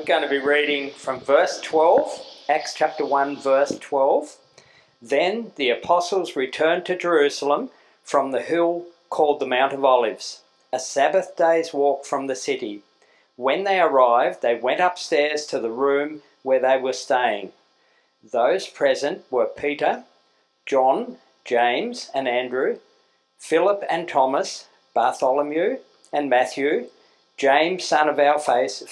we're going to be reading from verse 12, Acts chapter 1, verse 12. Then the apostles returned to Jerusalem from the hill called the Mount of Olives, a Sabbath day's walk from the city. When they arrived, they went upstairs to the room where they were staying. Those present were Peter, John, James, and Andrew, Philip and Thomas, Bartholomew and Matthew, James, son of Alphaeus,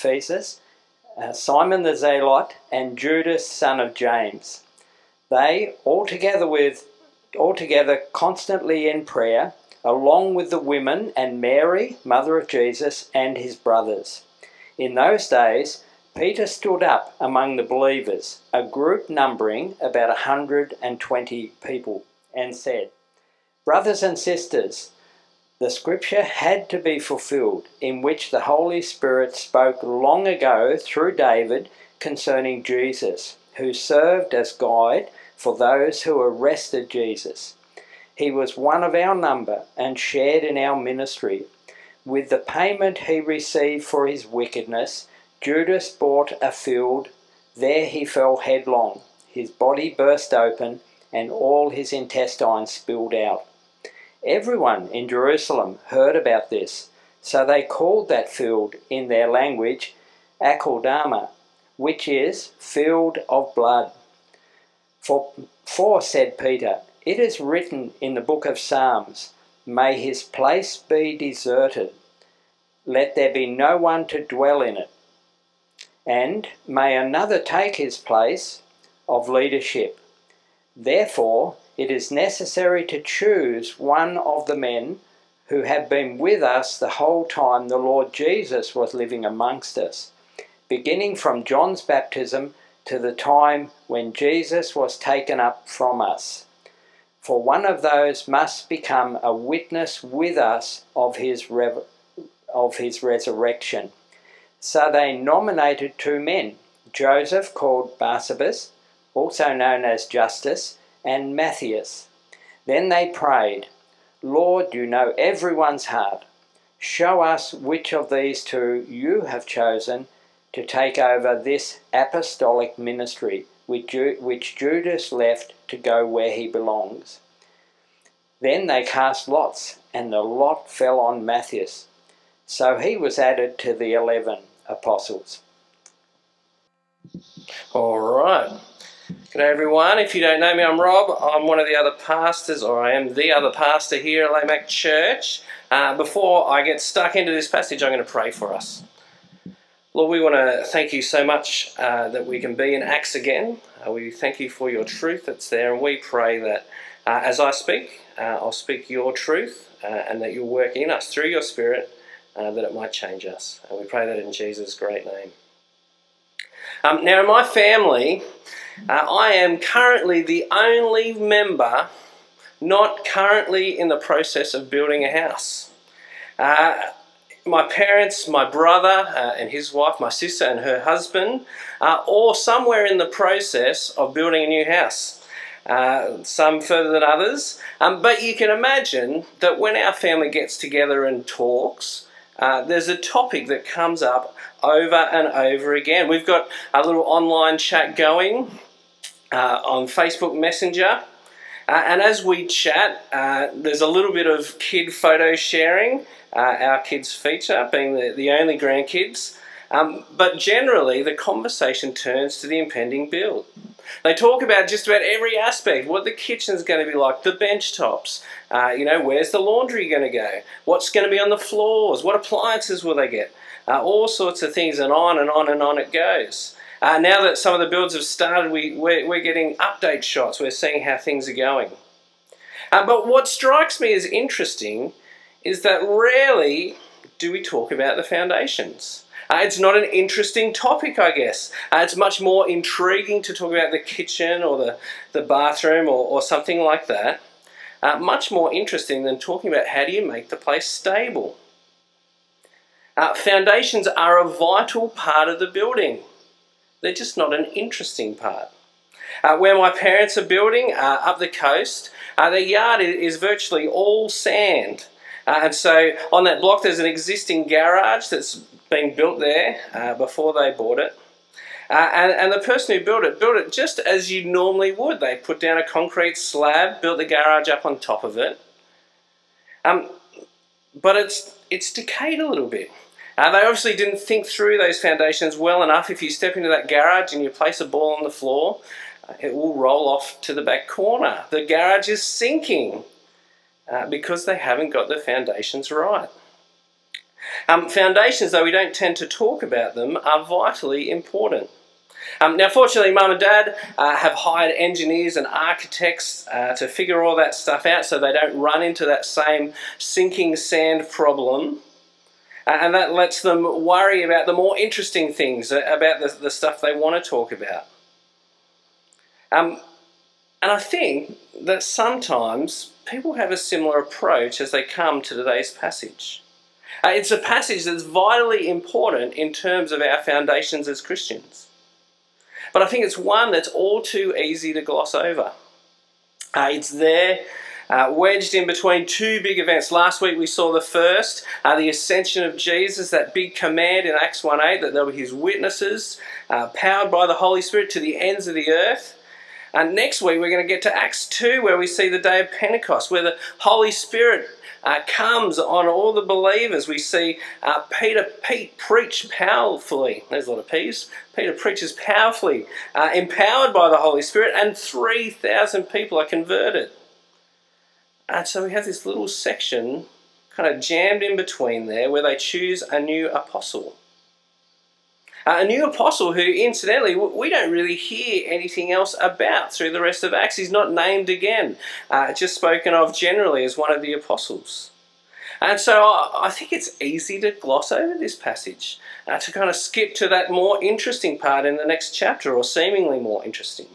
uh, Simon the Zealot, and Judas, son of James. They, all together with, all together constantly in prayer, along with the women and Mary, mother of Jesus, and his brothers. In those days, Peter stood up among the believers, a group numbering about a 120 people, and said, Brothers and sisters, the scripture had to be fulfilled in which the Holy Spirit spoke long ago through David concerning Jesus, who served as guide for those who arrested Jesus. He was one of our number and shared in our ministry. With the payment he received for his wickedness, Judas bought a field. There he fell headlong. His body burst open, and all his intestines spilled out. Everyone in Jerusalem heard about this, so they called that field in their language Akeldama, which is field of blood. For, for, said Peter, it is written in the book of Psalms, May his place be deserted, let there be no one to dwell in it. And may another take his place of leadership. Therefore, it is necessary to choose one of the men who have been with us the whole time the Lord Jesus was living amongst us, beginning from John's baptism to the time when Jesus was taken up from us. For one of those must become a witness with us of his, of his resurrection. So they nominated two men, Joseph called Barsabbas, also known as Justus, and Matthias. Then they prayed, Lord, you know everyone's heart. Show us which of these two you have chosen to take over this apostolic ministry which Judas left to go where he belongs. Then they cast lots, and the lot fell on Matthias. So he was added to the eleven apostles. All right. G'day everyone. If you don't know me, I'm Rob. I'm one of the other pastors, or I am the other pastor here at Lake Mac Church. Uh, before I get stuck into this passage, I'm going to pray for us. Lord, we want to thank you so much uh, that we can be in Acts again. Uh, we thank you for your truth that's there, and we pray that uh, as I speak, uh, I'll speak your truth uh, and that you'll work in us through your Spirit, that it might change us. And we pray that in Jesus' great name. Um, now, in my family, uh, I am currently the only member not currently in the process of building a house. Uh, my parents, my brother uh, and his wife, my sister and her husband are all somewhere in the process of building a new house. Uh, some further than others. Um, but you can imagine that when our family gets together and talks, uh, there's a topic that comes up over and over again. We've got a little online chat going uh, on Facebook Messenger. Uh, and as we chat, uh, there's a little bit of kid photo sharing, uh, our kids feature being the, the only grandkids. Um, but generally, the conversation turns to the impending build. They talk about just about every aspect, what the kitchen's going to be like, the bench tops, uh, you know, where's the laundry going to go, what's going to be on the floors, what appliances will they get, uh, all sorts of things, and on and on and on it goes. Uh, now that some of the builds have started, we, we're, we're getting update shots. We're seeing how things are going. Uh, but what strikes me as interesting is that rarely do we talk about the foundations. Uh, it's not an interesting topic, I guess. Uh, it's much more intriguing to talk about the kitchen or the, the bathroom or, or something like that. Uh, much more interesting than talking about how do you make the place stable. Uh, foundations are a vital part of the building. They're just not an interesting part. Uh, where my parents are building uh, up the coast, uh, their yard is virtually all sand. Uh, and so on that block, there's an existing garage that's been built there uh, before they bought it. Uh, and, and the person who built it built it just as you normally would. They put down a concrete slab, built the garage up on top of it. Um, but it's it's decayed a little bit. Uh, they obviously didn't think through those foundations well enough. If you step into that garage and you place a ball on the floor, uh, it will roll off to the back corner. The garage is sinking uh, because they haven't got the foundations right. Um, foundations, though we don't tend to talk about them, are vitally important. Um, now, fortunately, mum and dad uh, have hired engineers and architects uh, to figure all that stuff out so they don't run into that same sinking sand problem. Uh, and that lets them worry about the more interesting things, uh, about the, the stuff they want to talk about. Um, and I think that sometimes people have a similar approach as they come to today's passage. Uh, it's a passage that's vitally important in terms of our foundations as Christians. But I think it's one that's all too easy to gloss over. Uh, it's there uh, wedged in between two big events. Last week we saw the first, uh, the ascension of Jesus, that big command in Acts 1.8 that they were his witnesses, uh, powered by the Holy Spirit to the ends of the earth. And next week we're going to get to Acts 2 where we see the day of Pentecost, where the Holy Spirit uh, comes on all the believers. We see uh, Peter Pete preach powerfully. There's a lot of P's. Peter preaches powerfully, uh, empowered by the Holy Spirit, and 3,000 people are converted. And so we have this little section kind of jammed in between there where they choose a new apostle. Uh, a new apostle who, incidentally, we don't really hear anything else about through the rest of Acts. He's not named again, uh, just spoken of generally as one of the apostles. And so I think it's easy to gloss over this passage, uh, to kind of skip to that more interesting part in the next chapter, or seemingly more interesting.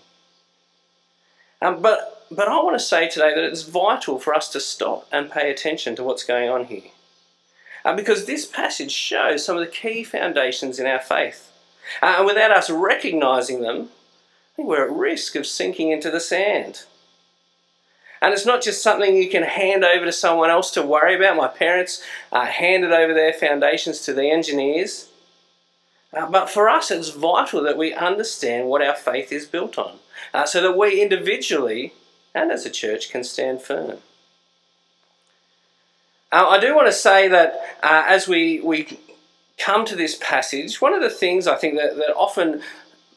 Um, but, but I want to say today that it's vital for us to stop and pay attention to what's going on here uh, because this passage shows some of the key foundations in our faith. Uh, and without us recognizing them, I think we're at risk of sinking into the sand. And it's not just something you can hand over to someone else to worry about. My parents uh, handed over their foundations to the engineers. Uh, but for us, it's vital that we understand what our faith is built on uh, so that we individually and as a church can stand firm. Uh, I do want to say that uh, as we, we come to this passage, one of the things I think that, that often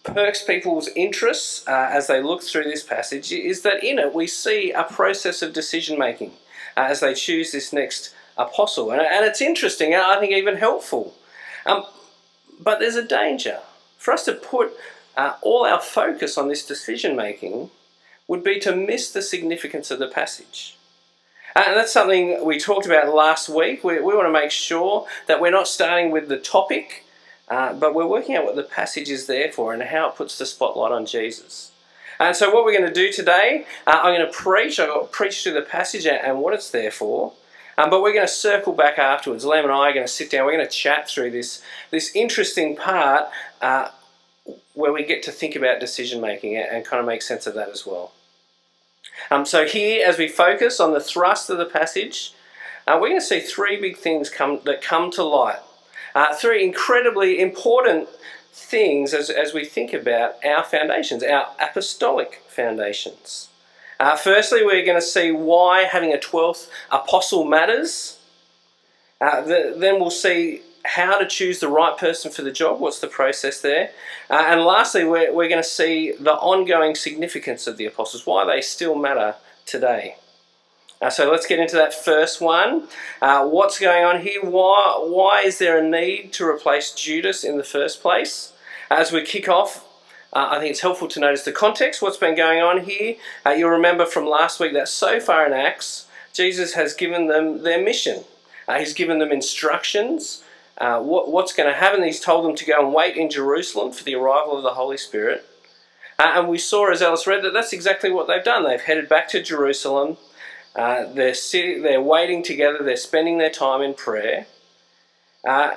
perks people's interests uh, as they look through this passage is that in it we see a process of decision making uh, as they choose this next apostle. And, and it's interesting, and I think even helpful. Um, but there's a danger. For us to put uh, all our focus on this decision making would be to miss the significance of the passage. Uh, and that's something we talked about last week. We, we want to make sure that we're not starting with the topic, uh, but we're working out what the passage is there for and how it puts the spotlight on Jesus. And so, what we're going to do today, uh, I'm going to preach. I've got to preach through the passage and what it's there for. Um, but we're going to circle back afterwards. Liam and I are going to sit down. We're going to chat through this this interesting part uh, where we get to think about decision making and kind of make sense of that as well. Um, so here, as we focus on the thrust of the passage, uh, we're going to see three big things come, that come to light. Uh, three incredibly important things as, as we think about our foundations, our apostolic foundations. Uh, firstly, we're going to see why having a 12th apostle matters. Uh, the, then we'll see how to choose the right person for the job, what's the process there. Uh, and lastly, we're, we're going to see the ongoing significance of the apostles, why they still matter today. Uh, so let's get into that first one. Uh, what's going on here? Why, why is there a need to replace Judas in the first place? As we kick off, uh, I think it's helpful to notice the context, what's been going on here. Uh, you'll remember from last week that so far in Acts, Jesus has given them their mission. Uh, he's given them instructions uh, what, what's going to happen. He's told them to go and wait in Jerusalem for the arrival of the Holy Spirit. Uh, and we saw, as Alice read, that that's exactly what they've done. They've headed back to Jerusalem. Uh, they're, sitting, they're waiting together. They're spending their time in prayer. Uh,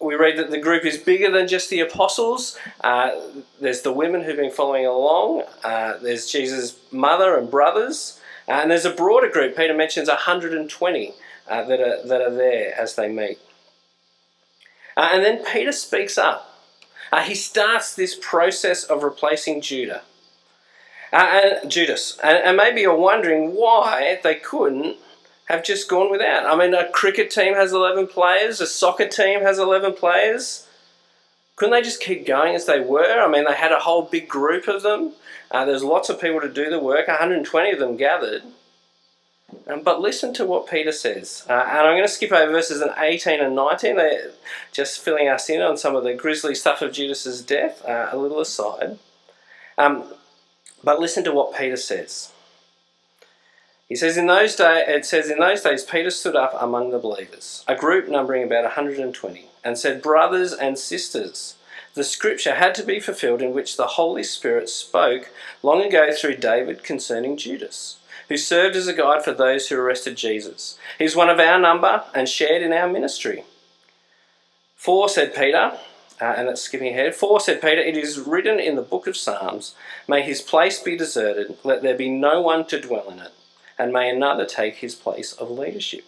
we read that the group is bigger than just the apostles. Uh, there's the women who've been following along. There's Jesus' mother and brothers. and there's a broader group. Peter mentions 120 that, are, that are there as they meet. Uh, and then Peter speaks up. Uh, he starts this process of replacing Judah. Uh, and Judas. And, and maybe you're wondering why they couldn't have just gone without. I mean, a cricket team has 11 players, a soccer team has 11 players. Couldn't they just keep going as they were? I mean, they had a whole big group of them. Uh, there's lots of people to do the work, 120 of them gathered. Um, but listen to what Peter says. Uh, and I'm going to skip over verses 18 and 19. They're just filling us in on some of the grisly stuff of Judas's death, uh, a little aside. Um, but listen to what Peter says. He says in those days, it says in those days, Peter stood up among the believers, a group numbering about 120, and said, "Brothers and sisters, the scripture had to be fulfilled in which the Holy Spirit spoke long ago through David concerning Judas, who served as a guide for those who arrested Jesus. He's one of our number and shared in our ministry." For said Peter, uh, and it's skipping ahead. For, said Peter, it is written in the book of Psalms, May his place be deserted, let there be no one to dwell in it, and may another take his place of leadership.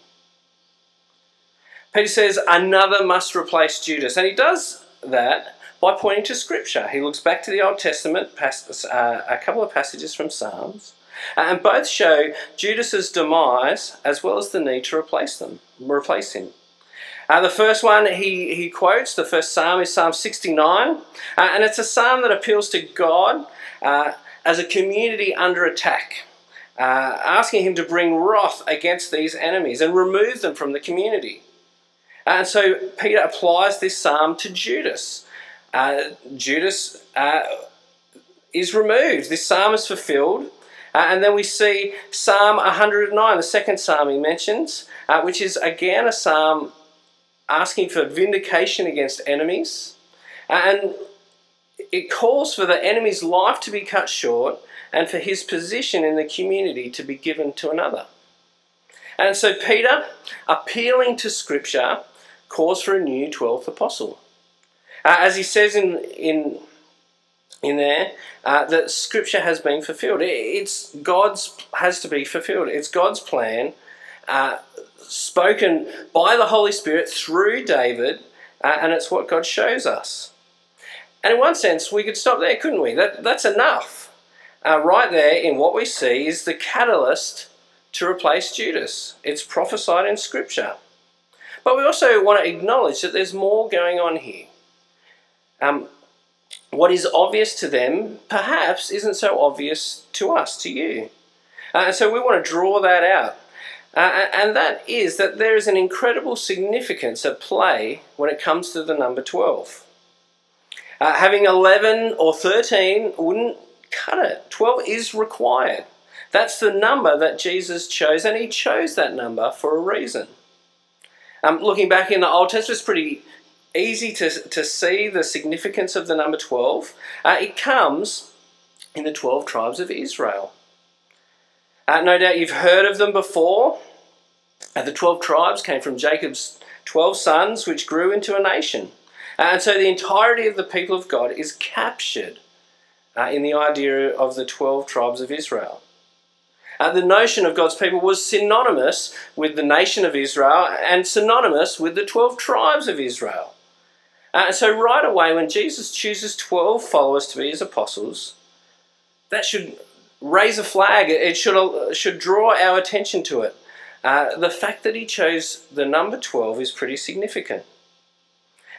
Peter says another must replace Judas, and he does that by pointing to Scripture. He looks back to the Old Testament, uh, a couple of passages from Psalms, and both show Judas's demise as well as the need to replace them, replace him. Uh, the first one he, he quotes, the first psalm is Psalm 69, uh, and it's a psalm that appeals to God uh, as a community under attack, uh, asking him to bring wrath against these enemies and remove them from the community. And so Peter applies this psalm to Judas. Uh, Judas uh, is removed. This psalm is fulfilled. Uh, and then we see Psalm 109, the second psalm he mentions, uh, which is again a psalm asking for vindication against enemies. And it calls for the enemy's life to be cut short and for his position in the community to be given to another. And so Peter, appealing to Scripture, calls for a new 12th apostle. Uh, as he says in, in, in there, uh, that Scripture has been fulfilled. It's God's has to be fulfilled. It's God's plan uh, spoken by the Holy Spirit through David, uh, and it's what God shows us. And in one sense, we could stop there, couldn't we? That, that's enough. Uh, right there in what we see is the catalyst to replace Judas. It's prophesied in Scripture. But we also want to acknowledge that there's more going on here. Um, what is obvious to them perhaps isn't so obvious to us, to you. Uh, and so we want to draw that out. Uh, and that is that there is an incredible significance at play when it comes to the number 12. Uh, having 11 or 13 wouldn't cut it. 12 is required. That's the number that Jesus chose, and he chose that number for a reason. Um, looking back in the Old Testament, it's pretty easy to, to see the significance of the number 12. Uh, it comes in the 12 tribes of Israel. Uh, no doubt you've heard of them before. Uh, the 12 tribes came from Jacob's 12 sons, which grew into a nation. Uh, and so the entirety of the people of God is captured uh, in the idea of the 12 tribes of Israel. Uh, the notion of God's people was synonymous with the nation of Israel and synonymous with the 12 tribes of Israel. Uh, so, right away, when Jesus chooses 12 followers to be his apostles, that should raise a flag. It should, uh, should draw our attention to it. Uh, the fact that he chose the number 12 is pretty significant.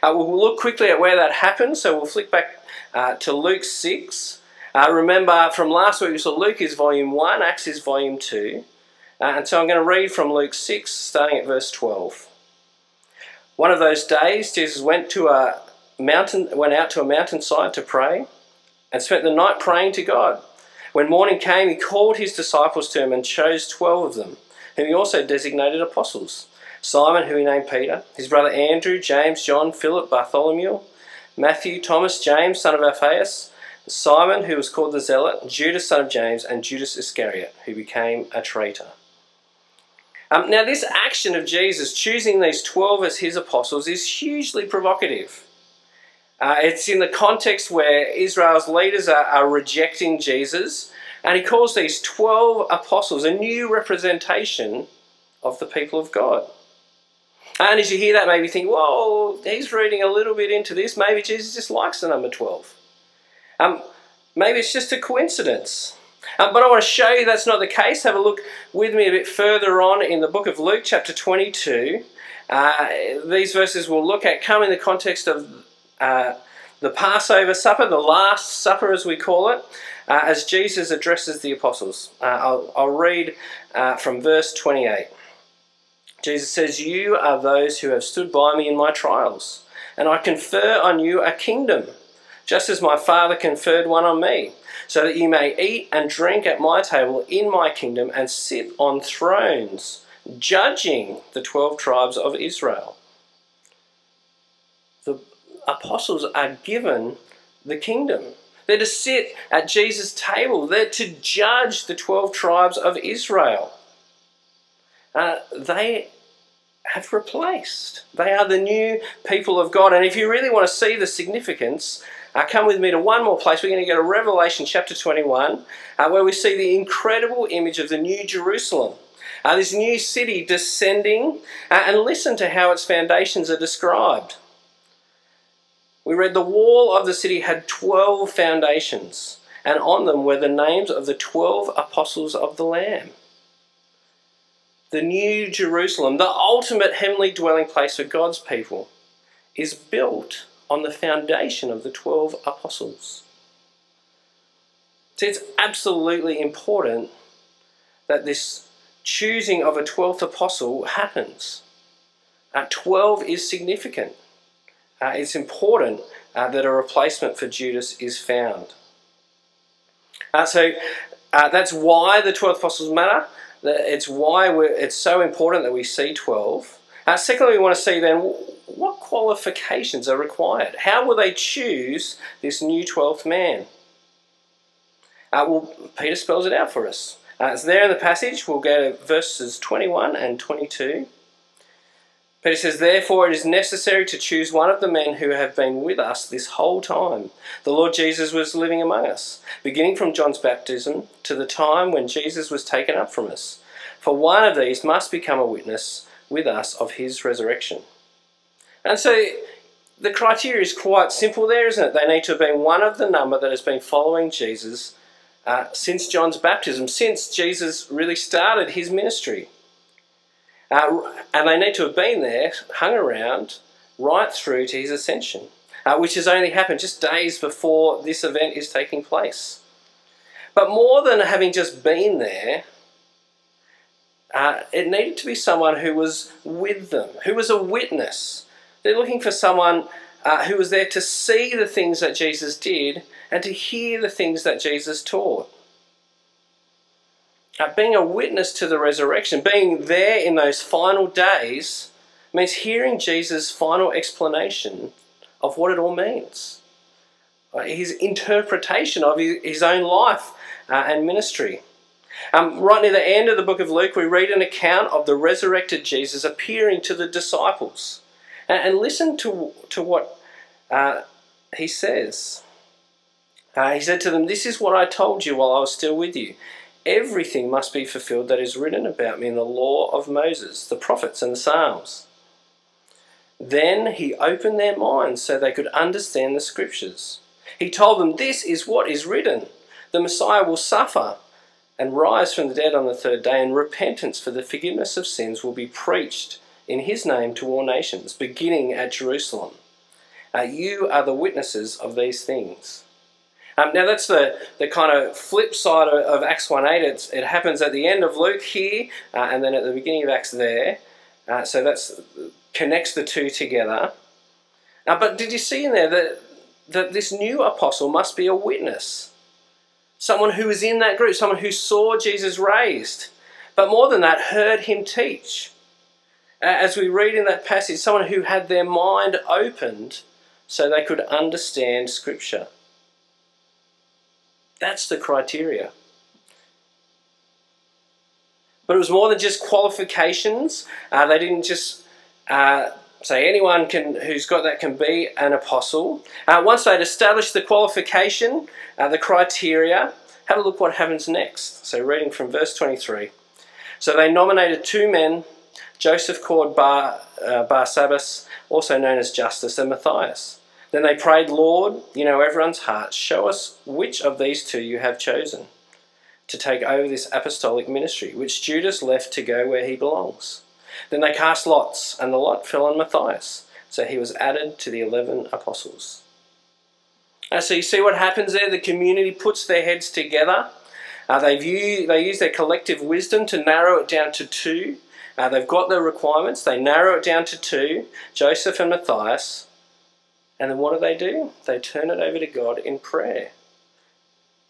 Uh, we'll look quickly at where that happened, so we'll flick back uh, to Luke 6. Uh, remember from last week we saw Luke is volume 1, Acts is volume 2. Uh, and so I'm going to read from Luke 6, starting at verse 12. One of those days, Jesus went to a mountain, went out to a mountainside to pray, and spent the night praying to God. When morning came, he called his disciples to him and chose twelve of them, whom he also designated apostles Simon, who he named Peter, his brother Andrew, James, John, Philip, Bartholomew, Matthew, Thomas, James, son of Alphaeus, Simon, who was called the Zealot, Judas, son of James, and Judas Iscariot, who became a traitor. Um, now, this action of Jesus choosing these 12 as his apostles is hugely provocative. Uh, it's in the context where Israel's leaders are, are rejecting Jesus, and he calls these 12 apostles a new representation of the people of God. And as you hear that, maybe think, well, he's reading a little bit into this. Maybe Jesus just likes the number 12. Um, maybe it's just a coincidence. Um, but I want to show you that's not the case. Have a look with me a bit further on in the book of Luke, chapter 22. Uh, these verses we'll look at come in the context of uh, the Passover supper, the Last Supper as we call it, uh, as Jesus addresses the apostles. Uh, I'll, I'll, read uh, from verse 28. Jesus says, You are those who have stood by me in my trials, and I confer on you a kingdom, just as my Father conferred one on me, so that you may eat and drink at my table in my kingdom and sit on thrones, judging the twelve tribes of Israel. The apostles are given the kingdom. They're to sit at Jesus' table. They're to judge the 12 tribes of Israel. Uh, they have replaced. They are the new people of God. And if you really want to see the significance, uh, come with me to one more place. We're going to go to Revelation chapter 21, uh, where we see the incredible image of the New Jerusalem. Uh, this new city descending, uh, and listen to how its foundations are described. We read the wall of the city had 12 foundations, and on them were the names of the 12 apostles of the Lamb. The New Jerusalem, the ultimate heavenly dwelling place for God's people, is built on the foundation of the 12 apostles. See, it's absolutely important that this choosing of a 12th apostle happens. Uh, 12 is significant uh, it's important uh, that a replacement for Judas is found. Uh, so uh, that's why the 12 apostles matter. It's why it's so important that we see 12. Uh, secondly, we want to see then what qualifications are required. How will they choose this new 12th man? Uh, well, Peter spells it out for us. it's there in the passage. We'll go to verses 21 and 22. Peter says, Therefore, it is necessary to choose one of the men who have been with us this whole time. The Lord Jesus was living among us, beginning from John's baptism to the time when Jesus was taken up from us. For one of these must become a witness with us of his resurrection. And so the criteria is quite simple there, isn't it? They need to have been one of the number that has been following Jesus uh, since John's baptism, since Jesus really started his ministry. Uh, and they need to have been there, hung around, right through to his ascension, uh, which has only happened just days before this event is taking place. But more than having just been there, uh, it needed to be someone who was with them, who was a witness. They're looking for someone uh, who was there to see the things that Jesus did and to hear the things that Jesus taught uh, being a witness to the resurrection, being there in those final days, means hearing Jesus' final explanation of what it all means. Uh, his interpretation of his own life uh, and ministry. Um, right near the end of the book of Luke, we read an account of the resurrected Jesus appearing to the disciples. And, and listen to, to what uh, he says. Uh, he said to them, This is what I told you while I was still with you everything must be fulfilled that is written about me in the law of Moses, the prophets, and the Psalms. Then he opened their minds so they could understand the scriptures. He told them, This is what is written the Messiah will suffer and rise from the dead on the third day, and repentance for the forgiveness of sins will be preached in his name to all nations, beginning at Jerusalem. Uh, you are the witnesses of these things. Um, now that's the, the kind of flip side of, of Acts 1.8. It's, it happens at the end of Luke here uh, and then at the beginning of Acts there. Uh, so that connects the two together. Uh, but did you see in there that, that this new apostle must be a witness? Someone who was in that group, someone who saw Jesus raised. But more than that, heard him teach. As we read in that passage, someone who had their mind opened so they could understand Scripture. That's the criteria. But it was more than just qualifications. Uh, they didn't just uh, say anyone can who's got that can be an apostle. Uh, once they'd established the qualification, uh, the criteria, have a look what happens next. So, reading from verse 23. So they nominated two men Joseph called Bar, uh, Barsabbas, also known as Justus, and Matthias. Then they prayed, Lord, you know everyone's heart, show us which of these two you have chosen to take over this apostolic ministry, which Judas left to go where he belongs. Then they cast lots, and the lot fell on Matthias, so he was added to the eleven apostles. Uh, so you see what happens there? The community puts their heads together. Uh, they view, they use their collective wisdom to narrow it down to two. Uh, they've got the requirements. They narrow it down to two: Joseph and Matthias. And then what do they do? They turn it over to God in prayer.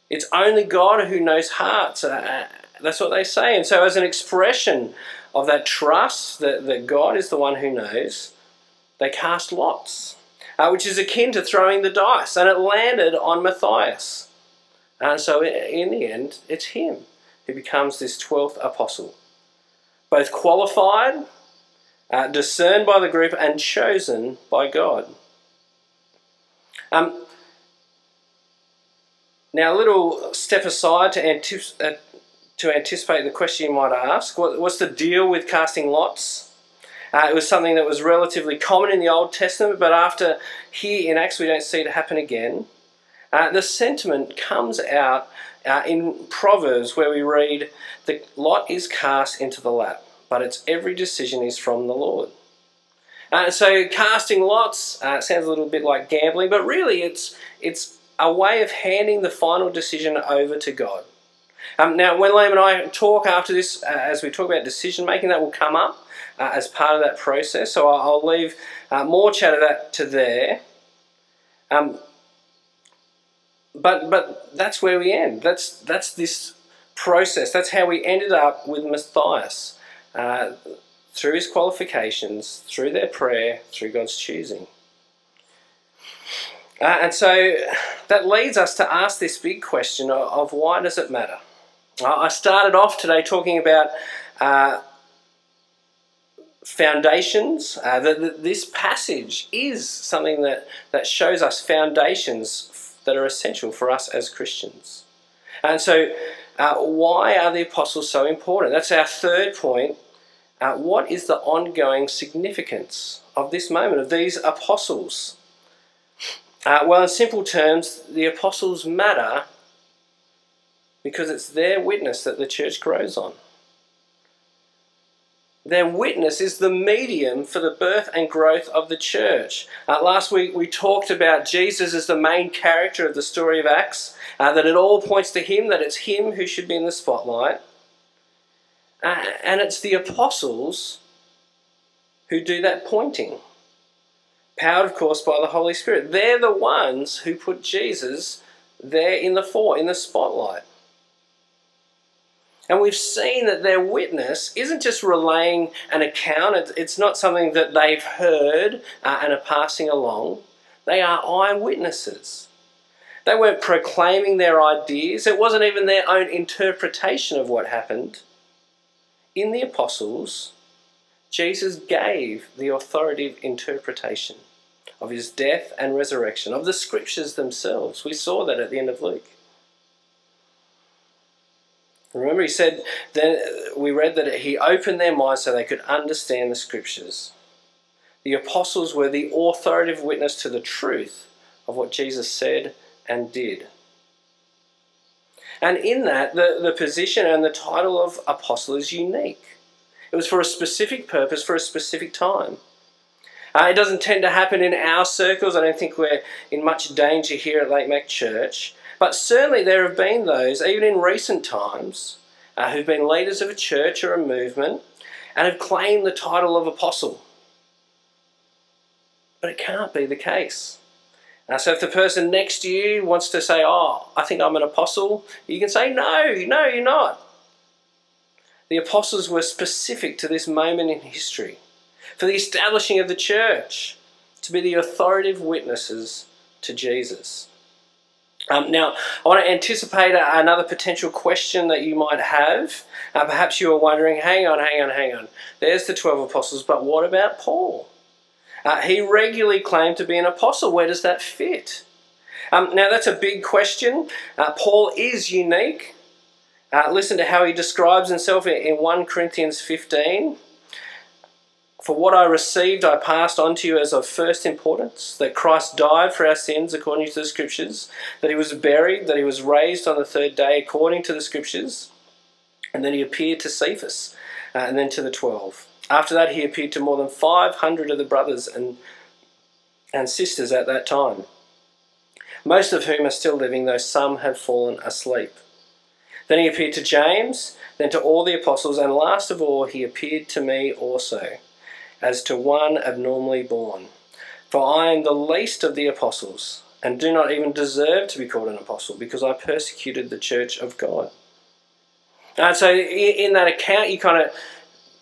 It's only God who knows hearts. Uh, that's what they say. And so, as an expression of that trust that, that God is the one who knows, they cast lots, uh, which is akin to throwing the dice. And it landed on Matthias. And so, in the end, it's him who becomes this 12th apostle. Both qualified, uh, discerned by the group, and chosen by God. Um, now, a little step aside to, uh, to anticipate the question you might ask what, what's the deal with casting lots? Uh, it was something that was relatively common in the Old Testament, but after here in Acts we don't see it happen again. Uh, the sentiment comes out uh, in Proverbs where we read, The lot is cast into the lap, but its every decision is from the Lord. Uh, so casting lots uh, sounds a little bit like gambling, but really it's it's a way of handing the final decision over to God. Um, now, when Liam and I talk after this, uh, as we talk about decision making, that will come up uh, as part of that process. So I'll, I'll leave uh, more chat of that to there. Um, but but that's where we end. That's that's this process. That's how we ended up with Matthias uh, through his qualifications, through their prayer, through God's choosing. Uh, and so that leads us to ask this big question of, of why does it matter? I started off today talking about uh, foundations. Uh, this passage is something that, that shows us foundations that are essential for us as Christians. And so, uh, why are the apostles so important? That's our third point. Uh, what is the ongoing significance of this moment, of these apostles? Uh, well, in simple terms, the apostles matter because it's their witness that the church grows on. Their witness is the medium for the birth and growth of the church. Uh, last week we talked about Jesus as the main character of the story of Acts, uh, that it all points to him, that it's him who should be in the spotlight. Uh, and it's the apostles who do that pointing powered, of course, by the Holy Spirit. They're the ones who put Jesus there in the fore, in the spotlight. And we've seen that their witness isn't just relaying an account, it's not something that they've heard uh, and are passing along. They are eyewitnesses. They weren't proclaiming their ideas, it wasn't even their own interpretation of what happened. In the apostles, Jesus gave the authoritative interpretation of his death and resurrection, of the scriptures themselves. We saw that at the end of Luke. Remember, he said, then we read that he opened their minds so they could understand the scriptures. The apostles were the authoritative witness to the truth of what Jesus said and did. And in that, the, the position and the title of apostle is unique. It was for a specific purpose, for a specific time. Uh, it doesn't tend to happen in our circles. I don't think we're in much danger here at Lake Mac Church. But certainly there have been those, even in recent times, uh, who've been leaders of a church or a movement and have claimed the title of apostle. But it can't be the case. Uh, so if the person next to you wants to say, Oh, I think I'm an apostle, you can say, No, no, you're not. The apostles were specific to this moment in history for the establishing of the church to be the authoritative witnesses to Jesus. Um, now, I want to anticipate another potential question that you might have. Uh, perhaps you are wondering, hang on, hang on, hang on. There's the 12 apostles, but what about Paul? Uh, he regularly claimed to be an apostle. Where does that fit? Um, now, that's a big question. Uh, Paul is unique. Uh, listen to how he describes himself in 1 Corinthians 15. For what I received, I passed on to you as of first importance that Christ died for our sins according to the Scriptures, that he was buried, that he was raised on the third day according to the Scriptures, and then he appeared to Cephas, uh, and then to the twelve. After that, he appeared to more than 500 of the brothers and, and sisters at that time, most of whom are still living, though some have fallen asleep. Then he appeared to James, then to all the apostles, and last of all, he appeared to me also, as to one abnormally born. For I am the least of the apostles, and do not even deserve to be called an apostle, because I persecuted the church of God. And so, in that account, you kind of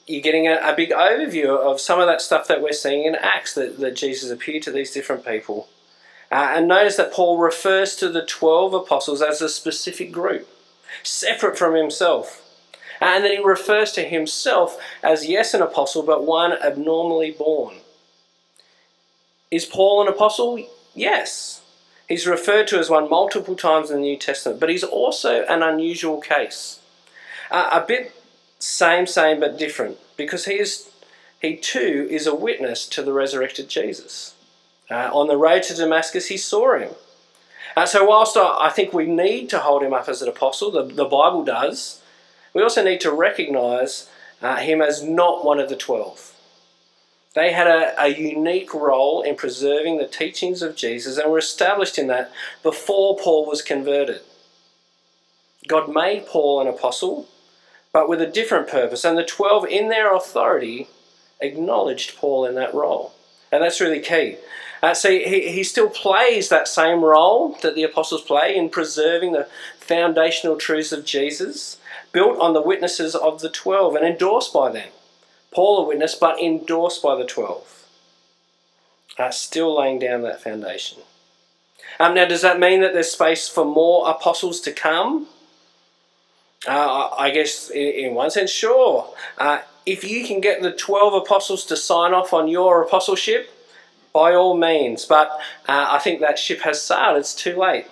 you're getting a, a, big overview of some of that stuff that we're seeing in Acts that, that Jesus appeared to these different people. Uh, and notice that Paul refers to the 12 apostles as a specific group, separate from himself. And then he refers to himself as, yes, an apostle, but one abnormally born. Is Paul an apostle? Yes. He's referred to as one multiple times in the New Testament, but he's also an unusual case. Uh, a bit same, same, but different, because he is, he too is a witness to the resurrected Jesus. Uh, on the road to Damascus, he saw him. Uh, so, whilst I, I, think we need to hold him up as an apostle, the, the Bible does, we also need to recognize uh, him as not one of the twelve. They had a, a unique role in preserving the teachings of Jesus and were established in that before Paul was converted. God made Paul an apostle but with a different purpose. And the 12, in their authority, acknowledged Paul in that role. And that's really key. Uh, see, he, he still plays that same role that the apostles play in preserving the foundational truths of Jesus, built on the witnesses of the 12 and endorsed by them. Paul, a witness, but endorsed by the 12. Uh, still laying down that foundation. Um, now, does that mean that there's space for more apostles to come? Uh, I guess in, one sense, sure. Uh, if you can get the 12 apostles to sign off on your apostleship, by all means. But uh, I think that ship has sailed. It's too late.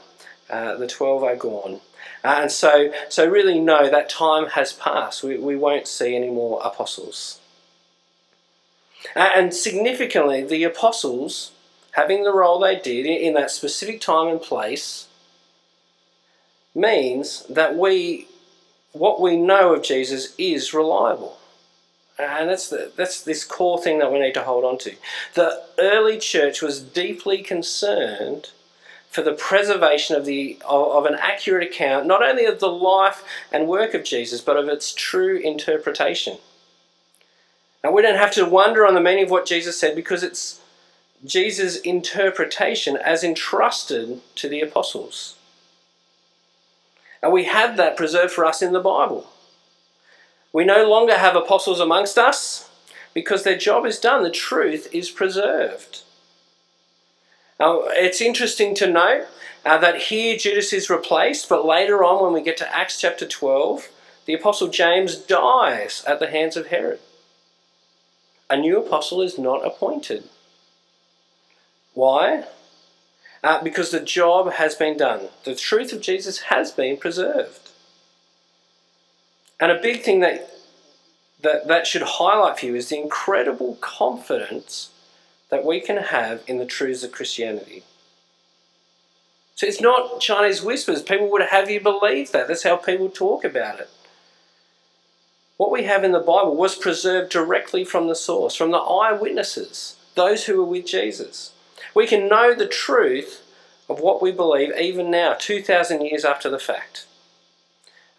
Uh, the 12 are gone. Uh, and so, so really, no, that time has passed. We, we won't see any more apostles. Uh, and significantly, the apostles, having the role they did in that specific time and place, means that we what we know of Jesus is reliable. And that's, the, that's this core thing that we need to hold on to. The early church was deeply concerned for the preservation of, the, of, an accurate account, not only of the life and work of Jesus, but of its true interpretation. And we don't have to wonder on the meaning of what Jesus said because it's Jesus' interpretation as entrusted to the apostles. And we have that preserved for us in the Bible. We no longer have apostles amongst us because their job is done, the truth is preserved. Now, it's interesting to note uh, that here Judas is replaced, but later on, when we get to Acts chapter 12, the apostle James dies at the hands of Herod. A new apostle is not appointed. Why? uh, because the job has been done. The truth of Jesus has been preserved. And a big thing that, that that should highlight for you is the incredible confidence that we can have in the truths of Christianity. So it's not Chinese whispers. People would have you believe that. That's how people talk about it. What we have in the Bible was preserved directly from the source, from the eyewitnesses, those who were with Jesus. We can know the truth of what we believe even now, 2,000 years after the fact.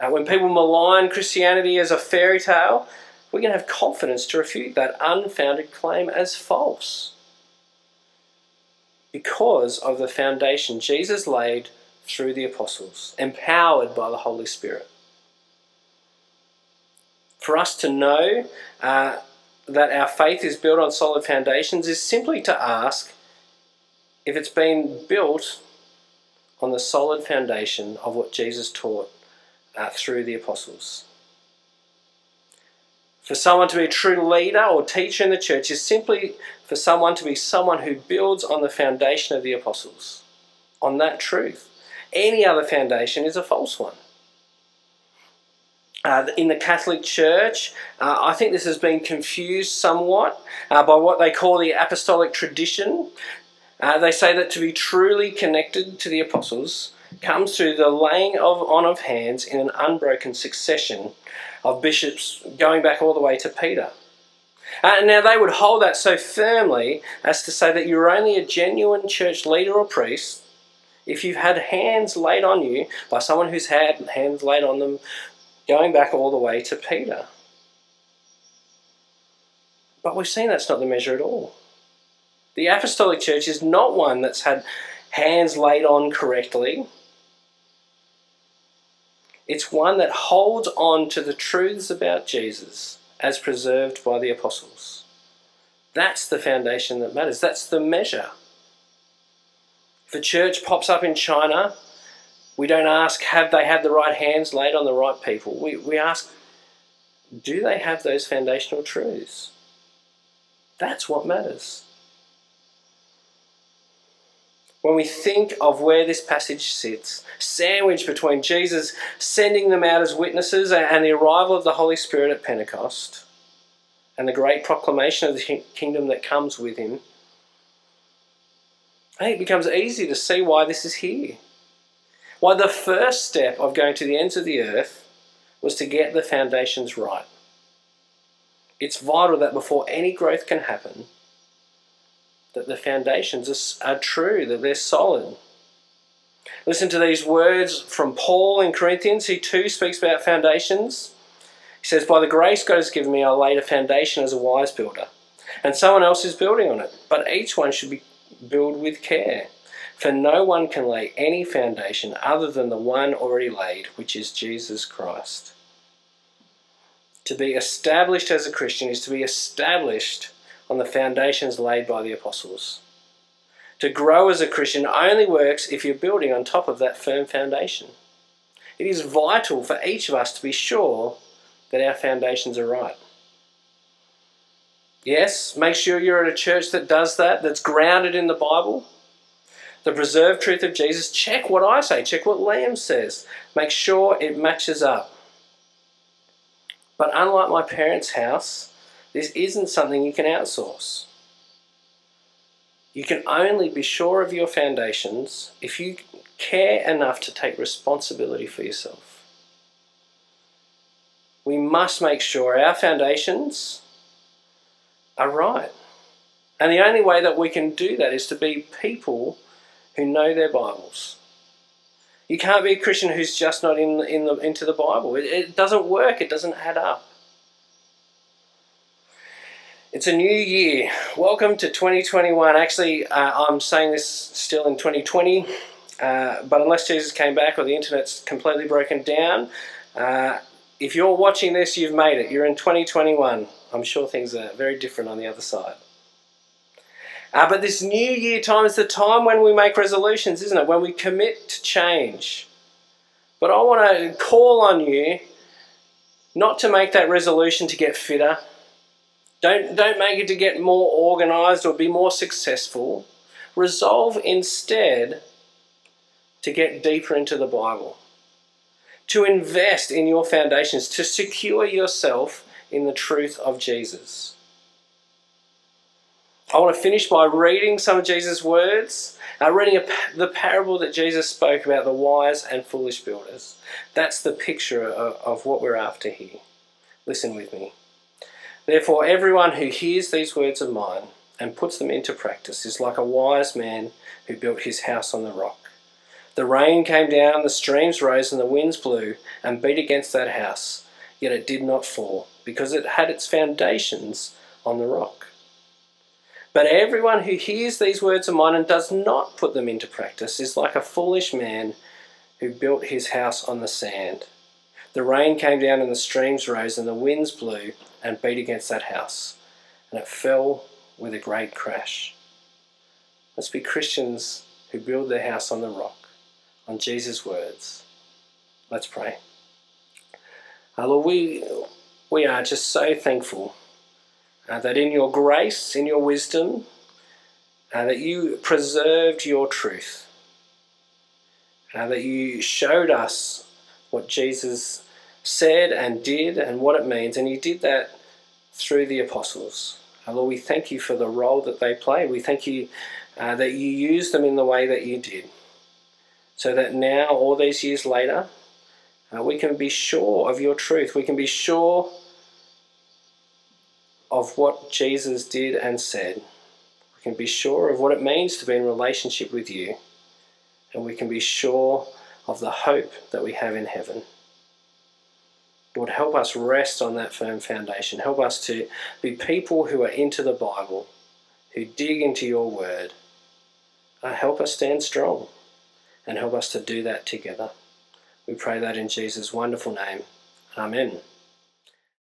Uh, when people malign Christianity as a fairy tale, we can have confidence to refute that unfounded claim as false. Because of the foundation Jesus laid through the apostles, empowered by the Holy Spirit. For us to know uh, that our faith is built on solid foundations is simply to ask if it's been built on the solid foundation of what Jesus taught uh, through the apostles. For someone to be a true leader or teacher in the church is simply for someone to be someone who builds on the foundation of the apostles, on that truth. Any other foundation is a false one. uh, in the Catholic Church, uh, I think this has been confused somewhat uh, by what they call the apostolic tradition. Uh, they say that to be truly connected to the apostles comes through the laying of, on of hands in an unbroken succession of bishops going back all the way to Peter. Uh, now, they would hold that so firmly as to say that you're only a genuine church leader or priest if you've had hands laid on you by someone who's had hands laid on them going back all the way to Peter. But we've seen that's not the measure at all. The Apostolic Church is not one that's had hands laid on correctly. It's one that holds on to the truths about Jesus as preserved by the apostles. That's the foundation that matters. That's the measure. If a church pops up in China, we don't ask, have they had the right hands laid on the right people? We, we ask, do they have those foundational truths? That's what matters. When we think of where this passage sits, sandwiched between Jesus sending them out as witnesses and the arrival of the Holy Spirit at Pentecost, and the great proclamation of the kingdom that comes with him, I think it becomes easy to see why this is here. Why the first step of going to the ends of the earth was to get the foundations right. It's vital that before any growth can happen, that the foundations are, are true, that they're solid. Listen to these words from Paul in Corinthians. He too speaks about foundations. He says, By the grace God has given me, I laid a foundation as a wise builder, and someone else is building on it. But each one should be build with care. For no one can lay any foundation other than the one already laid, which is Jesus Christ. To be established as a Christian is to be established on the foundations laid by the apostles. To grow as a Christian only works if you're building on top of that firm foundation. It is vital for each of us to be sure that our foundations are right. Yes, make sure you're at a church that does that, that's grounded in the Bible, the preserved truth of Jesus. Check what I say, check what Liam says. Make sure it matches up. But unlike my parents' house, this isn't something you can outsource. You can only be sure of your foundations if you care enough to take responsibility for yourself. We must make sure our foundations are right. And the only way that we can do that is to be people who know their Bibles. You can't be a Christian who's just not in, in the, into the Bible. It, it doesn't work, it doesn't add up. It's a new year. Welcome to 2021. Actually, uh, I'm saying this still in 2020, uh, but unless Jesus came back or the internet's completely broken down, uh, if you're watching this, you've made it. You're in 2021. I'm sure things are very different on the other side. Uh, but this new year time is the time when we make resolutions, isn't it? When we commit to change. But I want to call on you not to make that resolution to get fitter don't, don't make it to get more organized or be more successful. Resolve instead to get deeper into the Bible, to invest in your foundations, to secure yourself in the truth of Jesus. I want to finish by reading some of Jesus' words, uh, reading a, the parable that Jesus spoke about the wise and foolish builders. That's the picture of, of what we're after here. Listen with me. Therefore, everyone who hears these words of mine and puts them into practice is like a wise man who built his house on the rock. The rain came down, the streams rose, and the winds blew and beat against that house, yet it did not fall, because it had its foundations on the rock. But everyone who hears these words of mine and does not put them into practice is like a foolish man who built his house on the sand. The rain came down, and the streams rose, and the winds blew and beat against that house, and it fell with a great crash. Let's be Christians who build their house on the rock, on Jesus' words. Let's pray. Uh, Lord, we, we are just so thankful uh, that in your grace, in your wisdom, uh, that you preserved your truth, uh, that you showed us what Jesus said and did and what it means. And you did that through the apostles. Uh, Lord, we thank you for the role that they played. We thank you uh, that you used them in the way that you did. So that now, all these years later, uh, we can be sure of your truth. We can be sure of what Jesus did and said. We can be sure of what it means to be in relationship with you. And we can be sure of the hope that we have in heaven. Lord, help us rest on that firm foundation. Help us to be people who are into the Bible, who dig into your word. Uh, help us stand strong and help us to do that together. We pray that in Jesus' wonderful name. Amen.